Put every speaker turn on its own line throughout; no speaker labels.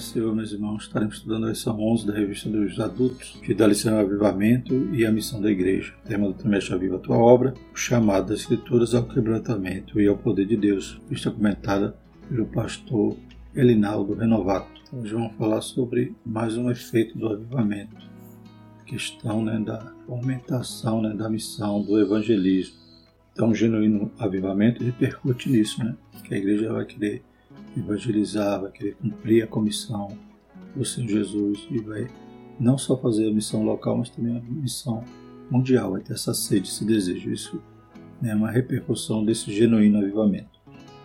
paz do Senhor, meus irmãos, estaremos estudando a lição 11 da revista dos adultos, que dá lição ao avivamento e a missão da igreja. O tema do trimestre Aviva a Tua Obra, o chamado das Escrituras ao quebrantamento e ao poder de Deus, vista comentada pelo pastor Elinaldo Renovato. Hoje vamos falar sobre mais um efeito do avivamento, questão né, da fomentação né, da missão, do evangelismo. Então, o genuíno avivamento repercute nisso, né? que a igreja vai querer evangelizar, vai querer cumprir a comissão do Senhor Jesus e vai não só fazer a missão local, mas também a missão mundial. Vai ter essa sede, esse desejo. Isso né, é uma repercussão desse genuíno avivamento.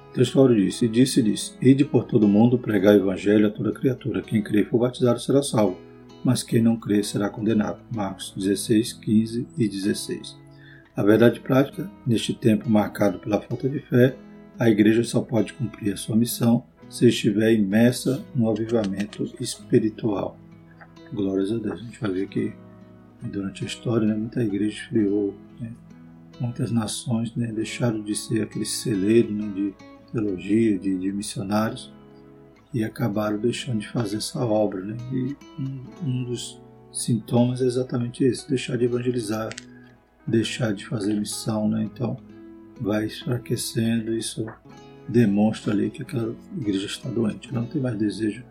O texto disse: E disse, disse: Ide por todo mundo, pregar o evangelho a toda criatura. Quem crê e for batizado será salvo, mas quem não crê será condenado. Marcos 16, 15 e 16. A verdade prática, neste tempo marcado pela falta de fé, a igreja só pode cumprir a sua missão se estiver imersa no avivamento espiritual. Glórias a Deus. A gente vai ver que durante a história né, muita igreja esfriou, né, muitas nações né, deixaram de ser aquele celeiro né, de teologia, de, de, missionários e acabaram deixando de fazer essa obra. Né, e um, um dos sintomas é exatamente esse: deixar de evangelizar, deixar de fazer missão. Né, então, vai enfraquecendo, isso demonstra ali que aquela igreja está doente, ela não tem mais desejo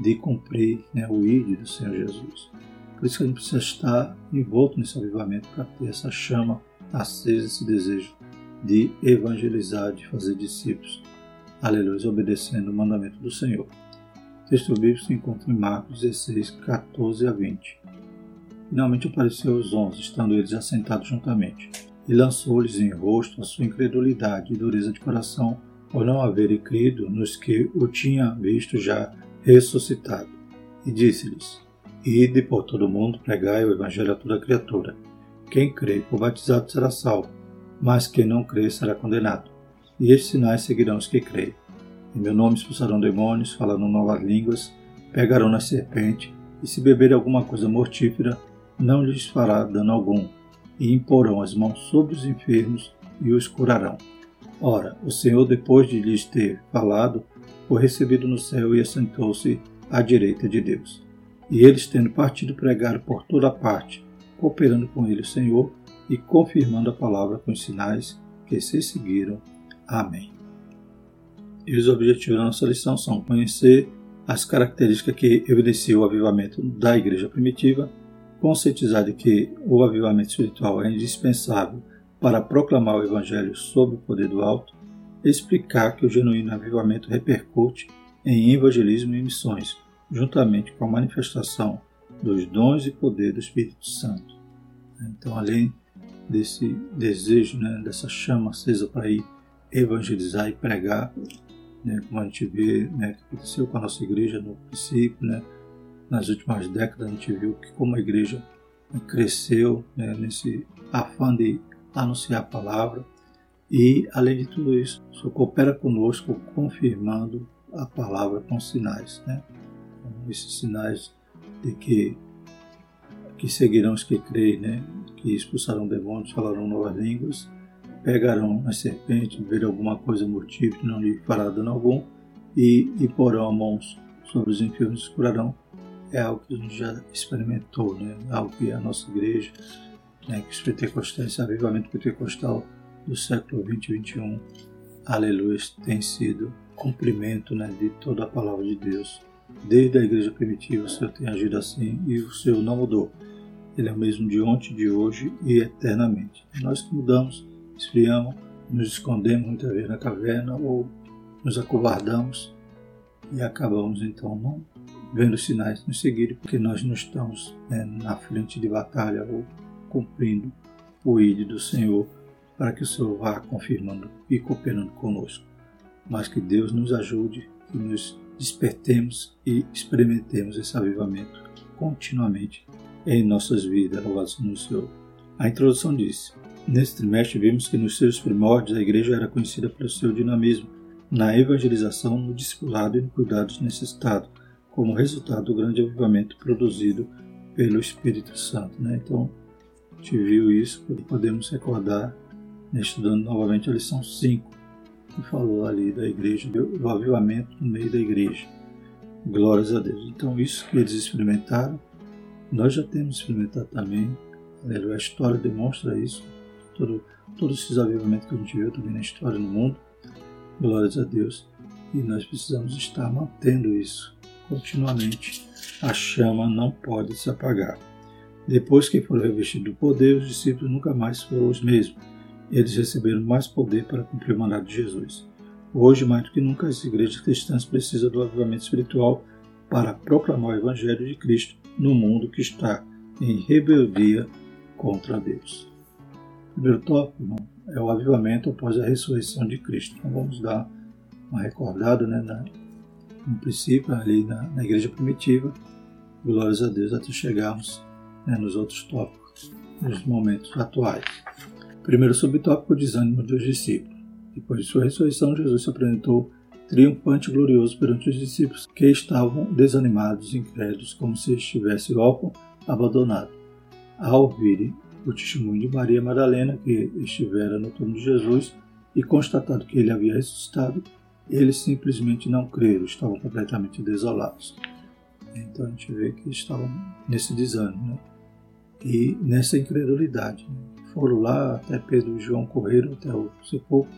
de cumprir né, o ídolo do Senhor Jesus. Por isso que a gente precisa estar envolto nesse avivamento para ter essa chama acesa, esse desejo de evangelizar, de fazer discípulos. Aleluia, obedecendo o mandamento do Senhor. O texto bíblico se encontra em Marcos 16, 14 a 20. Finalmente apareceu os onze, estando eles assentados juntamente e lançou-lhes em rosto a sua incredulidade e dureza de coração, por não haverem crido nos que o tinha visto já ressuscitado. E disse-lhes: Ide por todo o mundo, pregai o evangelho a toda criatura. Quem crê for batizado será salvo, mas quem não crê será condenado. E estes sinais seguirão os que creem. Em meu nome expulsarão demônios, falarão novas línguas, pegarão na serpente, e se beberem alguma coisa mortífera, não lhes fará dano algum e imporão as mãos sobre os enfermos e os curarão. Ora, o Senhor, depois de lhes ter falado, foi recebido no céu e assentou-se à direita de Deus. E eles, tendo partido, pregaram por toda parte, cooperando com ele o Senhor e confirmando a palavra com os sinais que se seguiram. Amém. E os objetivos da nossa lição são conhecer as características que evidenciam o avivamento da igreja primitiva, conscientizar de que o avivamento espiritual é indispensável para proclamar o Evangelho sob o poder do alto, explicar que o genuíno avivamento repercute em evangelismo e missões, juntamente com a manifestação dos dons e poder do Espírito Santo. Então, além desse desejo, né, dessa chama acesa para ir evangelizar e pregar, né, como a gente vê né, que aconteceu com a nossa igreja no princípio, né, nas últimas décadas a gente viu que como a igreja cresceu né, nesse afã de anunciar a palavra e, além de tudo isso, Senhor coopera conosco confirmando a palavra com sinais. Né? Esses sinais de que, que seguirão os que creem, né? que expulsarão demônios, falarão novas línguas, pegarão as serpentes, verão alguma coisa mortífera, não lhe fará dano algum, e, e porão mãos sobre os enfermos e curarão é algo que a gente já experimentou, né? algo que a nossa igreja, né, que os pentecostais, esse avivamento pentecostal do século 20 e 21, aleluia, tem sido cumprimento né, de toda a palavra de Deus. Desde a igreja primitiva o Senhor tem agido assim e o Senhor não mudou. Ele é o mesmo de ontem, de hoje e eternamente. Nós que mudamos, esfriamos, nos escondemos muitas vezes na caverna ou nos acovardamos e acabamos então não vendo os sinais nos seguirem, porque nós não estamos né, na frente de batalha ou cumprindo o ID do Senhor, para que o Senhor vá confirmando e cooperando conosco. Mas que Deus nos ajude, que nos despertemos e experimentemos esse avivamento continuamente em nossas vidas, louvado no Senhor. A introdução disse: Nesse trimestre vimos que nos seus primórdios a igreja era conhecida pelo seu dinamismo na evangelização, no discipulado e no cuidado dos necessitados, como resultado do grande avivamento produzido pelo Espírito Santo. Né? Então, a gente viu isso, podemos recordar, né, estudando novamente a lição 5, que falou ali da igreja, do avivamento no meio da igreja. Glórias a Deus. Então, isso que eles experimentaram, nós já temos experimentado também. A história demonstra isso. Todo, todos esses avivamentos que a gente viu também na história no mundo. Glórias a Deus. E nós precisamos estar mantendo isso continuamente. A chama não pode se apagar. Depois que foram revestidos do poder, os discípulos nunca mais foram os mesmos. Eles receberam mais poder para cumprir o mandato de Jesus. Hoje, mais do que nunca, as igrejas cristãs precisam do avivamento espiritual para proclamar o Evangelho de Cristo no mundo que está em rebeldia contra Deus. O primeiro tópico irmão, é o avivamento após a ressurreição de Cristo. Então vamos dar uma recordada né, na, no princípio, ali na, na igreja primitiva, glórias a Deus, até chegarmos né, nos outros tópicos, nos momentos atuais. Primeiro subtópico, o desânimo dos discípulos. Depois de sua ressurreição, Jesus se apresentou triunfante e glorioso perante os discípulos, que estavam desanimados incrédulos, como se estivesse órfão, abandonado. Ao ouvirem o testemunho de Maria Madalena, que estivera no túmulo de Jesus, e constatado que ele havia ressuscitado, eles simplesmente não creram, estavam completamente desolados. Então a gente vê que estavam nesse desânimo né? e nessa incredulidade. Né? foram lá, até Pedro e João correram até o sepulcro,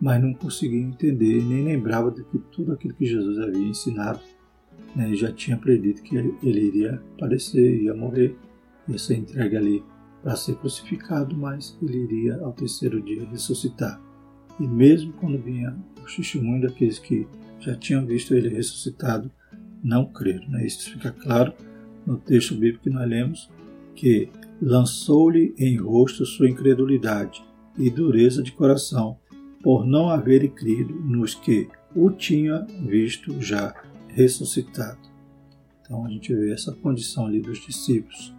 mas não conseguiam entender, nem lembrava de que tudo aquilo que Jesus havia ensinado, né, já tinha predito que ele iria padecer, ia morrer, ia ser entregue ali para ser crucificado, mas ele iria ao terceiro dia ressuscitar. E mesmo quando vinha o testemunho daqueles que já tinham visto ele ressuscitado, não creram. Né? Isso fica claro no texto bíblico que nós lemos, que lançou-lhe em rosto sua incredulidade e dureza de coração, por não haver crido nos que o tinha visto já ressuscitado. Então a gente vê essa condição ali dos discípulos.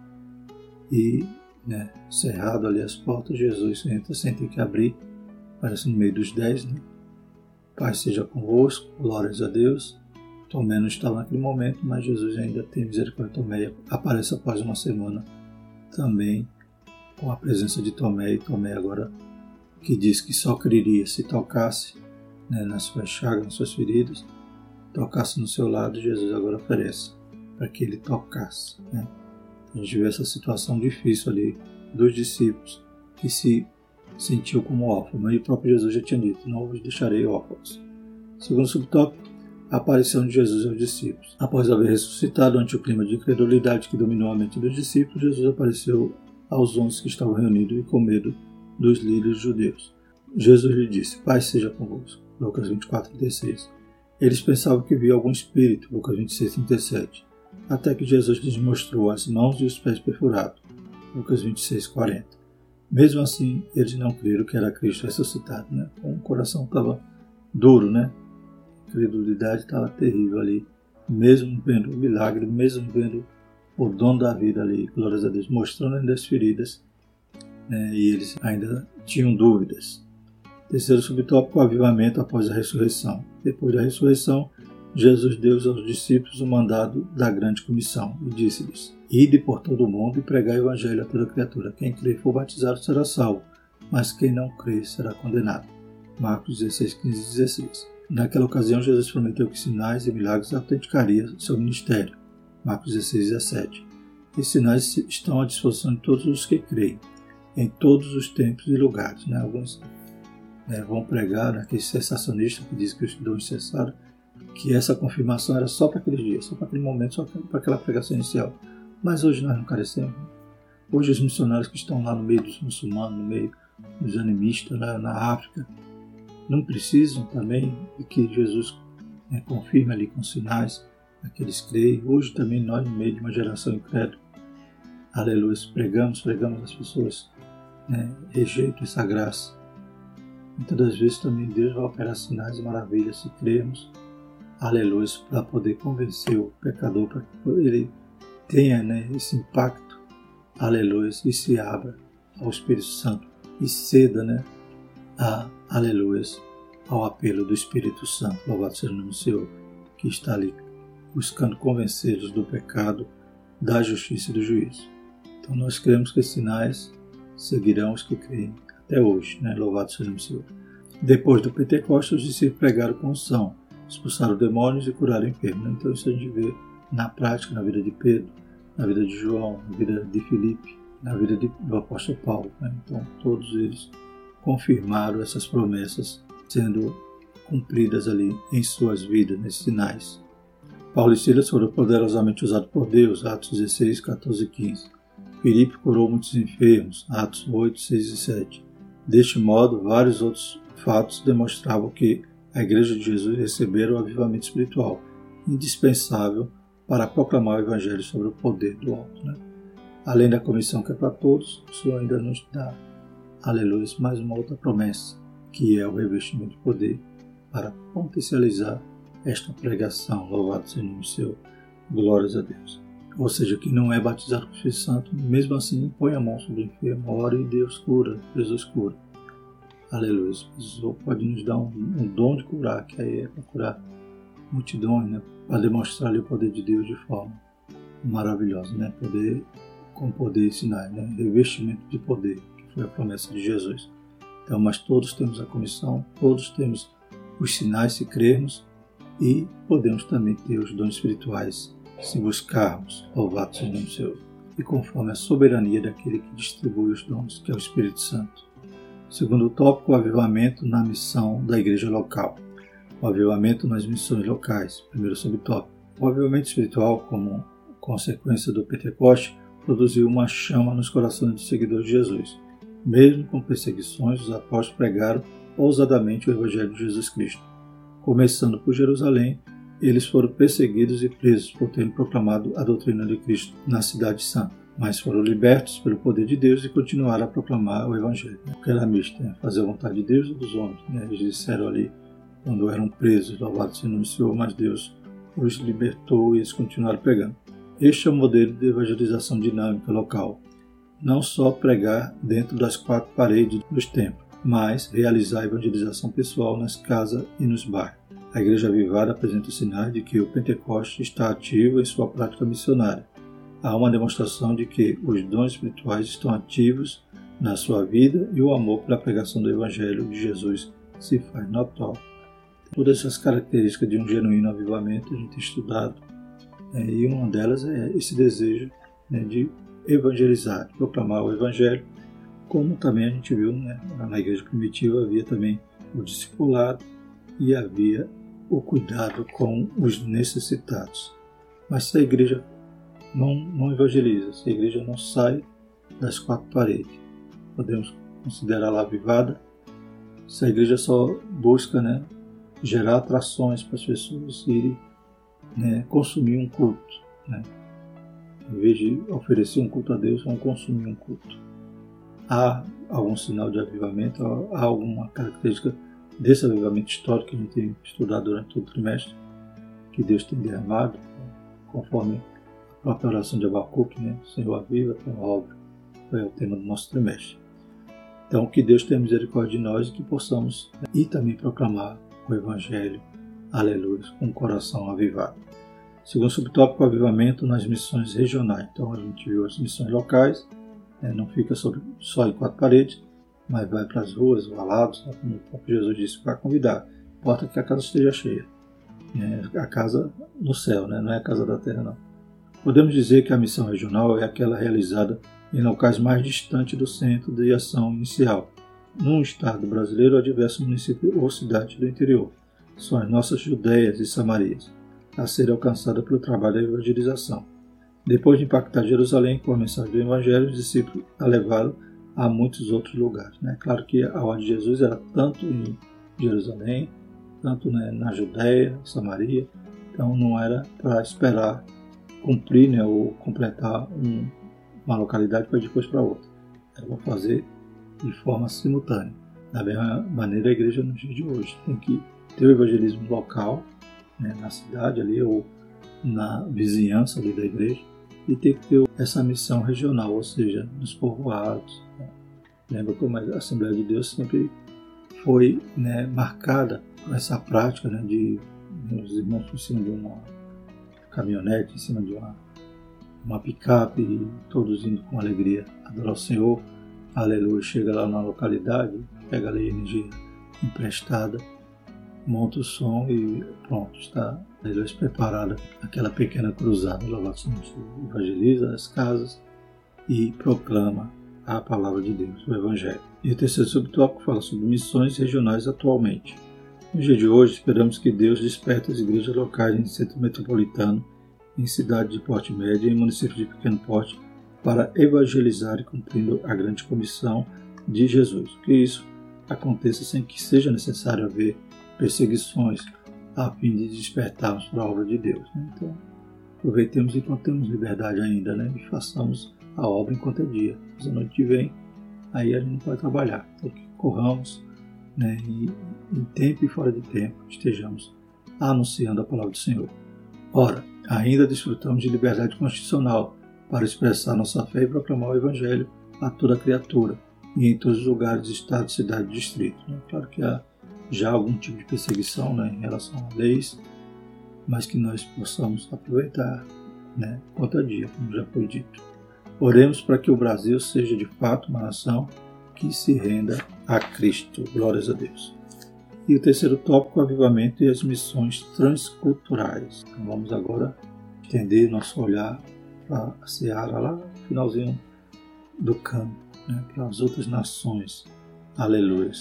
E, né, cerrado ali as portas, Jesus entra sem ter que abrir, parece no meio dos dez, né? Pai seja convosco, glórias a Deus. Tomé não estava naquele momento, mas Jesus ainda tem misericórdia de Tomé. Aparece após uma semana também com a presença de Tomé, e Tomé agora que diz que só creria se tocasse né, nas suas chagas, nas suas feridas, tocasse no seu lado, Jesus agora oferece para que ele tocasse. Né? A gente vê essa situação difícil ali dos discípulos que se sentiu como órfão, mas o próprio Jesus já tinha dito: Não vos deixarei órfãos. Segundo subtópico, a aparição de Jesus aos discípulos. Após haver ressuscitado ante o clima de incredulidade que dominou a mente dos discípulos, Jesus apareceu aos onze que estavam reunidos e com medo dos líderes judeus. Jesus lhe disse: Pai seja convosco. Lucas 24, 36. Eles pensavam que via algum espírito. Lucas 26, 37. Até que Jesus lhes mostrou as mãos e os pés perfurados. Lucas 26, 40. Mesmo assim, eles não creram que era Cristo ressuscitado, né? O coração estava duro, né? credulidade estava terrível ali, mesmo vendo o milagre, mesmo vendo o dom da vida ali, glórias a Deus, mostrando ainda as feridas, né, e eles ainda tinham dúvidas. Terceiro subtópico, o avivamento após a ressurreição. Depois da ressurreição, Jesus deu aos discípulos o mandado da grande comissão e disse-lhes: Ide por todo o mundo e pregai o evangelho a toda criatura. Quem crer e for batizado será salvo, mas quem não crer será condenado. Marcos 16, 15 e 16. Naquela ocasião, Jesus prometeu que sinais e milagres autenticariam seu ministério. Marcos 16, 17. Esses sinais estão à disposição de todos os que creem, em todos os tempos e lugares. Né? Alguns né, vão pregar, né, aquele sensacionista que diz que os dons cessaram, que essa confirmação era só para aquele dia, só para aquele momento, só para aquela pregação inicial. Mas hoje nós não carecemos. Hoje os missionários que estão lá no meio dos muçulmanos, no meio dos animistas, na, na África, não precisam também de que Jesus né, confirme ali com sinais aqueles creem. Hoje também nós, no meio de uma geração incrédula, aleluia, pregamos, pregamos as pessoas, né, rejeitam essa graça. Muitas das vezes também Deus vai operar sinais e maravilhas se crermos, aleluia, para poder convencer o pecador, para que ele tenha né, esse impacto, aleluia, e se abra ao Espírito Santo e ceda né, a aleluias, ao apelo do Espírito Santo, louvado seja o nome do Senhor, que está ali buscando convencê-los do pecado, da justiça e do juízo. Então nós cremos que sinais seguirão os que creem até hoje, né? louvado seja o Senhor. Depois do Pentecostes, os discípulos pregaram com unção expulsaram demônios e curaram enfermos. Então isso a gente vê na prática, na vida de Pedro, na vida de João, na vida de Filipe, na vida de, do apóstolo Paulo. Né? Então todos eles confirmaram essas promessas sendo cumpridas ali em suas vidas, nesses sinais. Paulo e Silas foram poderosamente usados por Deus, Atos 16, 14 e 15. Filipe curou muitos enfermos, Atos 8, 6 e 7. Deste modo, vários outros fatos demonstravam que a Igreja de Jesus recebera o avivamento espiritual, indispensável para proclamar o Evangelho sobre o poder do alto. Né? Além da comissão que é para todos, o Senhor ainda nos dá, aleluia, mais uma outra promessa, que é o revestimento de poder para potencializar esta pregação. Louvado seja o seu. Glórias a Deus. Ou seja, que não é batizado com o Espírito Santo, mesmo assim põe a mão sobre o enfermo, ora e Deus cura, Jesus cura. Aleluia. O pode nos dar um, um, dom de curar, que aí é para curar multidões, né? Para demonstrar ali o poder de Deus de forma maravilhosa, né? poder com poder e sinais, né? revestimento de poder, que foi a promessa de Jesus. Então, mas todos temos a comissão, todos temos os sinais se crermos e podemos também ter os dons espirituais se buscarmos, louvado seja o Senhor, e conforme a soberania daquele que distribui os dons, que é o Espírito Santo. Segundo o tópico, o avivamento na missão da igreja local. O avivamento nas missões locais. Primeiro subtópico. O avivamento espiritual, como consequência do Pentecoste, produziu uma chama nos corações dos seguidores de Jesus. Mesmo com perseguições, os apóstolos pregaram ousadamente o Evangelho de Jesus Cristo. Começando por Jerusalém, eles foram perseguidos e presos por terem proclamado a doutrina de Cristo na Cidade Santa, mas foram libertos pelo poder de Deus e continuaram a proclamar o Evangelho. Porque era misto, né? fazer a vontade de Deus ou dos homens. Né? Eles disseram ali, quando eram presos, louvado seja o Senhor, mas Deus os libertou e eles continuaram pregando. Este é o modelo de evangelização dinâmica local. Não só pregar dentro das quatro paredes dos templos, mas realizar a evangelização pessoal nas casas e nos bairros. A Igreja Avivada apresenta sinais de que o Pentecoste está ativo em sua prática missionária. Há uma demonstração de que os dons espirituais estão ativos na sua vida e o amor pela pregação do Evangelho de Jesus se faz notório. Todas essas características de um genuíno avivamento a gente tem estudado, né, e uma delas é esse desejo né, de evangelizar, de proclamar o Evangelho como também a gente viu né, na igreja primitiva havia também o discipulado e havia o cuidado com os necessitados. Mas se a igreja não, não evangeliza, se a igreja não sai das quatro paredes, podemos considerá-la avivada. Se a igreja só busca né, gerar atrações para as pessoas irem né, consumir um culto, né, em vez de oferecer um culto a Deus, vão consumir um culto há algum sinal de avivamento, há alguma característica desse avivamento histórico que a gente tem estudado durante todo o trimestre, que Deus tem derramado, conforme a própria oração de Abacuque, né? Senhor, aviva a tua obra, foi o tema do nosso trimestre. Então, que Deus tenha misericórdia de nós e que possamos né, e também proclamar o Evangelho, aleluia, com o coração avivado. Segundo subtópico, avivamento nas missões regionais. Então, a gente viu as missões locais, é, não fica sobre, só em quatro paredes, mas vai para as ruas, valados, né, como o próprio Jesus disse, para convidar. Importa que a casa esteja cheia. É, a casa no céu, né? não é a casa da terra, não. Podemos dizer que a missão regional é aquela realizada em locais mais distantes do centro de ação inicial, num estado brasileiro ou diversos municípios ou cidades do interior. São as nossas Judeias e Samarias, a serem alcançadas pelo trabalho da evangelização. Depois de impactar Jerusalém com a mensagem do Evangelho, os discípulos a levaram a muitos outros lugares. Né? Claro que a ordem de Jesus era tanto em Jerusalém, tanto né, na Judéia, Samaria, então não era para esperar cumprir né, ou completar um, uma localidade para depois para outra. Era para fazer de forma simultânea. Da mesma maneira, a igreja nos dias de hoje tem que ter o evangelismo local, né, na cidade ali ou na vizinhança ali da igreja, e ter que ter essa missão regional, ou seja, nos povoados. Né? Lembra como a Assembleia de Deus sempre foi né, marcada com essa prática né, de os irmãos em cima de uma caminhonete, em cima de uma, uma picape, todos indo com alegria adorar o Senhor. Aleluia. Chega lá na localidade, pega ali energia emprestada monta o som e pronto, está eles preparada aquela pequena cruzada. Louvado evangeliza as casas e proclama a palavra de Deus, o Evangelho. E o terceiro subtópico fala sobre missões regionais atualmente. No dia de hoje, esperamos que Deus desperte as igrejas locais em centro metropolitano, em cidades de porte médio e em municípios de pequeno porte para evangelizar e cumprindo a grande comissão de Jesus. Que isso aconteça sem que seja necessário haver perseguições a fim de despertarmos para a obra de Deus. Né? Então, aproveitemos enquanto temos liberdade ainda né? e façamos a obra enquanto é dia. Se a noite vem, aí a gente não pode trabalhar. Então, que corramos né? e, em tempo e fora de tempo estejamos anunciando a palavra do Senhor. Ora, ainda desfrutamos de liberdade constitucional para expressar nossa fé e proclamar o Evangelho a toda criatura e em todos os lugares, estados, cidades e distritos. Né? Claro que há já algum tipo de perseguição né, em relação a leis, mas que nós possamos aproveitar né, contra dia, como já foi dito. Oremos para que o Brasil seja de fato uma nação que se renda a Cristo. Glórias a Deus. E o terceiro tópico, avivamento e as missões transculturais. Então vamos agora estender nosso olhar para a Seara, lá no finalzinho do campo, né, para as outras nações. Aleluia.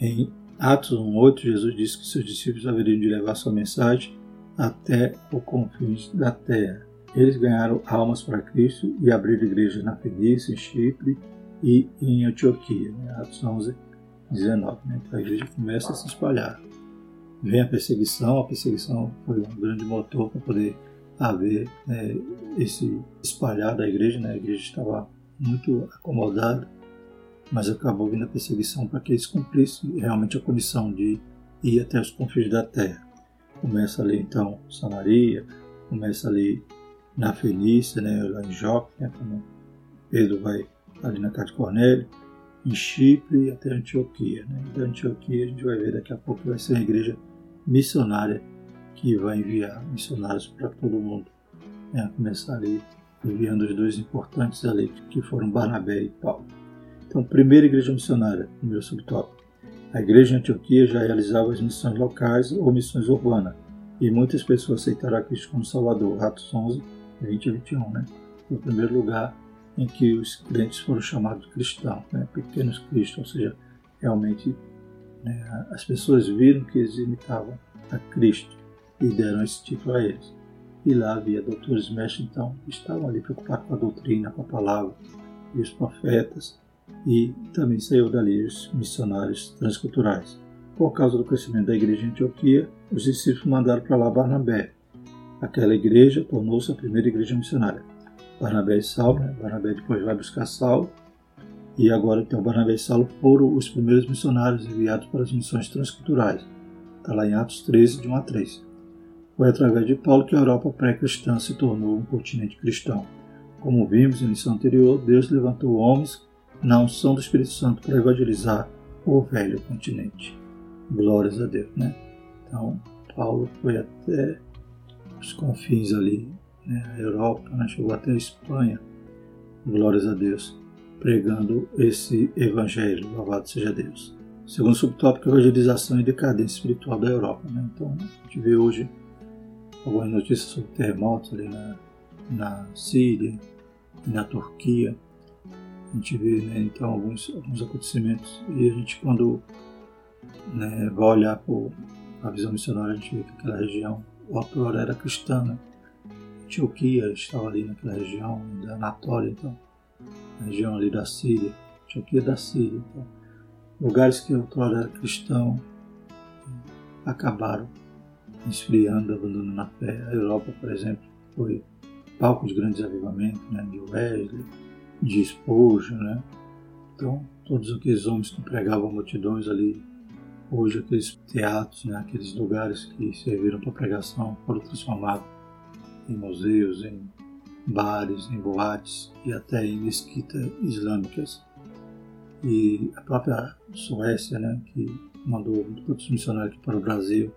Em Atos 1,8, Jesus disse que seus discípulos haveriam de levar sua mensagem até o confins da terra. Eles ganharam almas para Cristo e abriram igrejas na Fenícia, em Chipre e em Antioquia. Né? Atos 11, 19. Né? Então a igreja começa a se espalhar. Vem a perseguição, a perseguição foi um grande motor para poder haver né, esse espalhar da igreja. Né? A igreja estava muito acomodada mas acabou vindo a perseguição para que eles cumprissem realmente a comissão de ir até os confins da terra. Começa ali então Samaria, começa ali na Fenícia, né, lá em Jope, né, como Pedro vai ali na casa de Cornélio, em Chipre e até Antioquia. Né. Da Antioquia a gente vai ver daqui a pouco vai ser uma igreja missionária que vai enviar missionários para todo mundo. Né, começar ali enviando os dois importantes ali, que foram Barnabé e Paulo. Então, primeira igreja missionária, primeiro subtópico. A igreja em Antioquia já realizava as missões locais ou missões urbanas, e muitas pessoas aceitaram a Cristo como Salvador. Atos 11, 20 e 21, né? Foi o primeiro lugar em que os crentes foram chamados de cristãos, né? pequenos cristos, ou seja, realmente né, as pessoas viram que eles imitavam a Cristo e deram esse título a eles. E lá havia doutores então, que estavam ali preocupados com a doutrina, com a palavra, e os profetas, e também saiu dali os missionários transculturais. Por causa do crescimento da igreja em Antioquia, os discípulos mandaram para lá Barnabé. Aquela igreja tornou-se a primeira igreja missionária. Barnabé e Saulo, né? Barnabé depois vai buscar Saulo, e agora então Barnabé e Saulo foram os primeiros missionários enviados para as missões transculturais. Está lá em Atos 13, de 1 a 3. Foi através de Paulo que a Europa pré-cristã se tornou um continente cristão. Como vimos em lição anterior, Deus levantou homens na unção do Espírito Santo para evangelizar o velho continente. Glórias a Deus, né? Então, Paulo foi até os confins ali, né? a Europa, né? chegou até a Espanha, glórias a Deus, pregando esse evangelho, louvado seja Deus. Segundo subtópico, evangelização e decadência espiritual da Europa. Né? Então, a gente vê hoje algumas notícias sobre terremotos ali na, na Síria e na Turquia, a gente vê né, então alguns, alguns acontecimentos. E a gente quando né, vai olhar para a visão missionária a gente vê que aquela região outrora era cristã, né? Antioquia estava ali naquela região da Anatólia, então, região ali da Síria, Antioquia da Síria, então, lugares que outrora era cristão acabaram esfriando, abandonando a fé. A Europa, por exemplo, foi palco de grandes avivamentos, né, de Wesley, de espojo, né? Então, todos aqueles homens que pregavam multidões ali, hoje aqueles teatros, né, aqueles lugares que serviram para pregação foram transformados em museus, em bares, em boates e até em mesquitas islâmicas. E a própria Suécia, né, que mandou muitos missionários para o Brasil,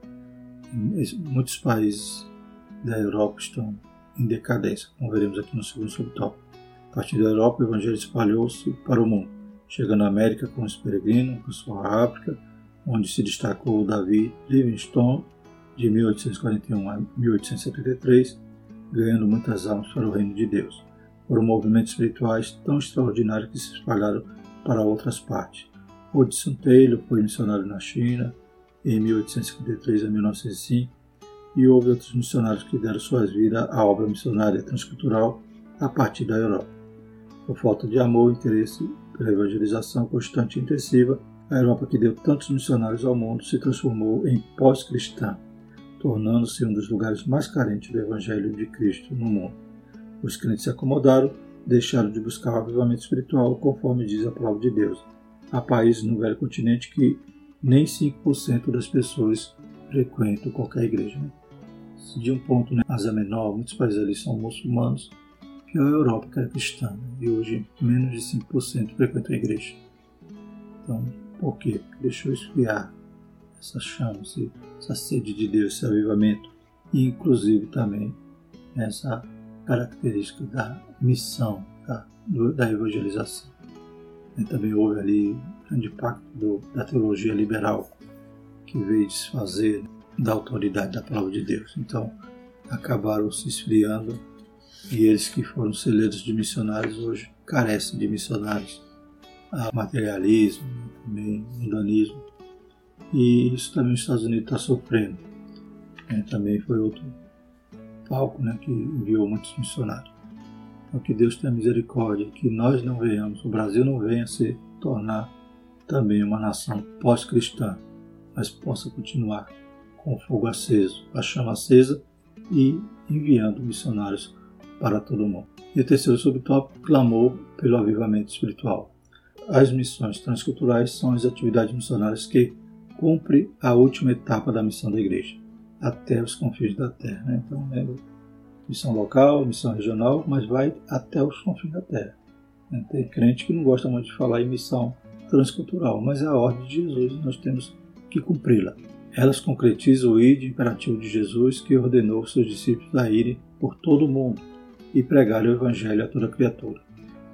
muitos países da Europa estão em decadência, como veremos aqui no segundo subtópico. A partir da Europa, o Evangelho espalhou-se para o mundo, chegando à América com os peregrinos, com sua África, onde se destacou Davi Livingstone, de 1841 a 1873, ganhando muitas almas para o reino de Deus. Foram movimentos espirituais tão extraordinários que se espalharam para outras partes. Hudson Taylor foi missionário na China em 1853 a 1905 e houve outros missionários que deram suas vidas à obra missionária transcultural a partir da Europa. Por falta de amor e interesse pela evangelização constante e intensiva, a Europa que deu tantos missionários ao mundo se transformou em pós-cristã, tornando-se um dos lugares mais carentes do Evangelho de Cristo no mundo. Os crentes se acomodaram, deixaram de buscar o avivamento espiritual conforme diz a palavra de Deus. Há países no velho continente que nem 5% das pessoas frequentam qualquer igreja. Né? De um ponto, né, Ásia Menor, muitos países ali são muçulmanos, pior a Europa, que era cristã, né? e hoje menos de 5% frequentam a igreja. Então, por quê? Porque deixou esfriar essa chama, essa sede de Deus, esse avivamento, e inclusive também essa característica da missão, da, da evangelização. E também houve ali grande pacto do, da teologia liberal, que veio desfazer da autoridade da palavra de Deus. Então, acabaram se esfriando e eles que foram celeiros de missionários hoje carecem de missionários. Há materialismo, também mundanismo. E isso também os Estados Unidos está sofrendo. É, também foi outro palco né, que enviou muitos missionários. Então que Deus tenha misericórdia, que nós não venhamos, o Brasil não venha se tornar também uma nação pós-cristã, mas possa continuar com o fogo aceso, a chama acesa e enviando missionários para todo mundo. E o terceiro subtópico, clamou pelo avivamento espiritual. As missões transculturais são as atividades missionárias que cumprem a última etapa da missão da igreja, até os confins da terra. Né? Então, lembra, missão local, missão regional, mas vai até os confins da terra. Né? Tem crente que não gosta muito de falar em missão transcultural, mas é a ordem de Jesus e nós temos que cumpri-la. Elas concretizam o ide imperativo de Jesus que ordenou seus discípulos a irem por todo o mundo e pregar o Evangelho a toda criatura.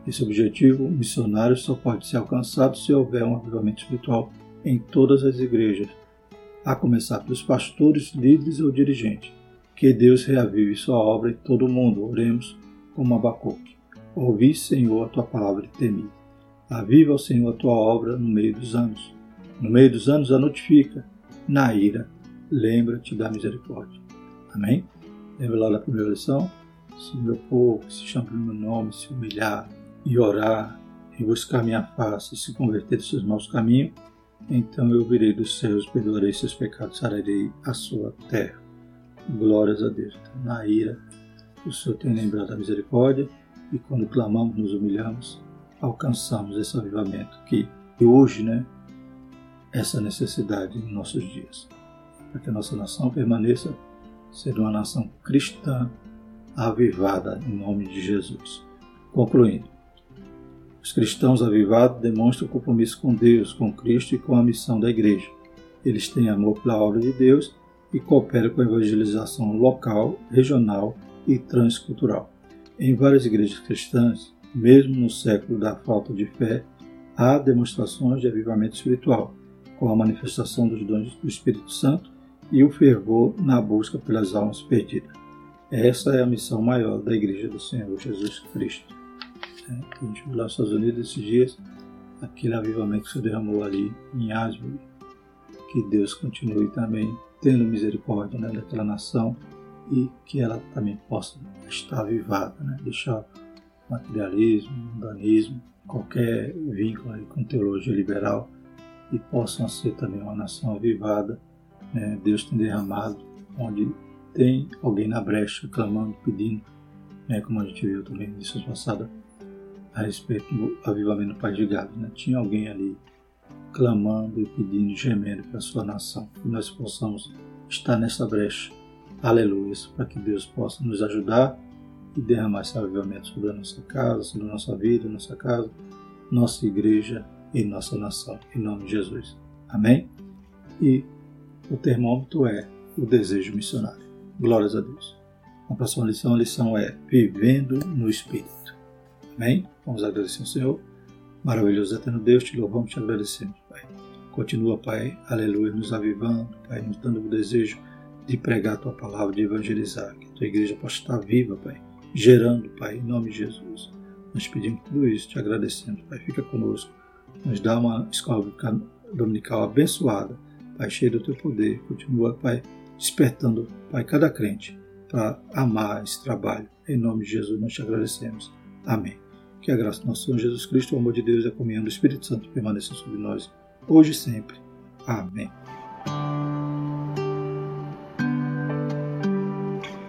Esse objetivo missionário só pode ser alcançado se houver um avivamento espiritual em todas as igrejas, a começar pelos pastores, líderes ou dirigentes. Que Deus reavive sua obra em todo o mundo. Oremos como Abacuque. Ouvi, Senhor, a tua palavra e temi. Aviva, ao Senhor, a tua obra no meio dos anos. No meio dos anos a notifica. Na ira, lembra-te da misericórdia. Amém? Lembra lá da primeira lição? Se meu povo, que se chama pelo meu nome, se humilhar e orar e buscar minha face e se converter dos seus maus caminhos, então eu virei dos céus, perdoarei seus pecados, sararei a sua terra. Glórias a Deus. Na ira, o Senhor tem lembrado da misericórdia e quando clamamos, nos humilhamos, alcançamos esse avivamento que hoje, né, essa necessidade em nossos dias. Para que a nossa nação permaneça sendo uma nação cristã, avivada em nome de Jesus. Concluindo, os cristãos avivados demonstram compromisso com Deus, com Cristo e com a missão da igreja. Eles têm amor pela obra de Deus e cooperam com a evangelização local, regional e transcultural. Em várias igrejas cristãs, mesmo no século da falta de fé, há demonstrações de avivamento espiritual, com a manifestação dos dons do Espírito Santo e o fervor na busca pelas almas perdidas. Essa é a missão maior da Igreja do Senhor Jesus Cristo. É, a gente viu lá nos Estados Unidos esses dias, aquele avivamento que se derramou ali em Asbury. Que Deus continue também tendo misericórdia né, daquela nação e que ela também possa estar avivada, né? deixar materialismo, mundanismo, qualquer vínculo com teologia liberal e possam ser também uma nação avivada. Né? Deus tem derramado onde tem alguém na brecha clamando, pedindo, né, como a gente viu também na lição passada, a respeito do avivamento do País de Gales. Né? Tinha alguém ali clamando e pedindo, gemendo para a sua nação, que nós possamos estar nessa brecha. Aleluia, para que Deus possa nos ajudar e derramar avivamento sobre a nossa casa, sobre a nossa vida, nossa casa, nossa igreja e nossa nação. Em nome de Jesus. Amém? E o termômetro é o desejo missionário. Glórias a Deus. Na próxima lição, a lição é Vivendo no Espírito. Amém? Vamos agradecer ao Senhor. Maravilhoso eterno Deus, te louvamos, te agradecemos, Pai. Continua, Pai, aleluia, nos avivando, Pai, nos dando o desejo de pregar a Tua palavra, de evangelizar, que a Tua igreja possa estar viva, Pai, gerando, Pai, em nome de Jesus. Nós pedimos tudo isso, te agradecendo, Pai, fica conosco, nos dá uma escola dominical abençoada, Pai, cheia do Teu poder, continua, Pai, despertando, Pai, cada crente para amar esse trabalho. Em nome de Jesus, nós te agradecemos. Amém. Que a graça do nosso Senhor Jesus Cristo, o amor de Deus e a comunhão do Espírito Santo permaneçam sobre nós, hoje e sempre. Amém.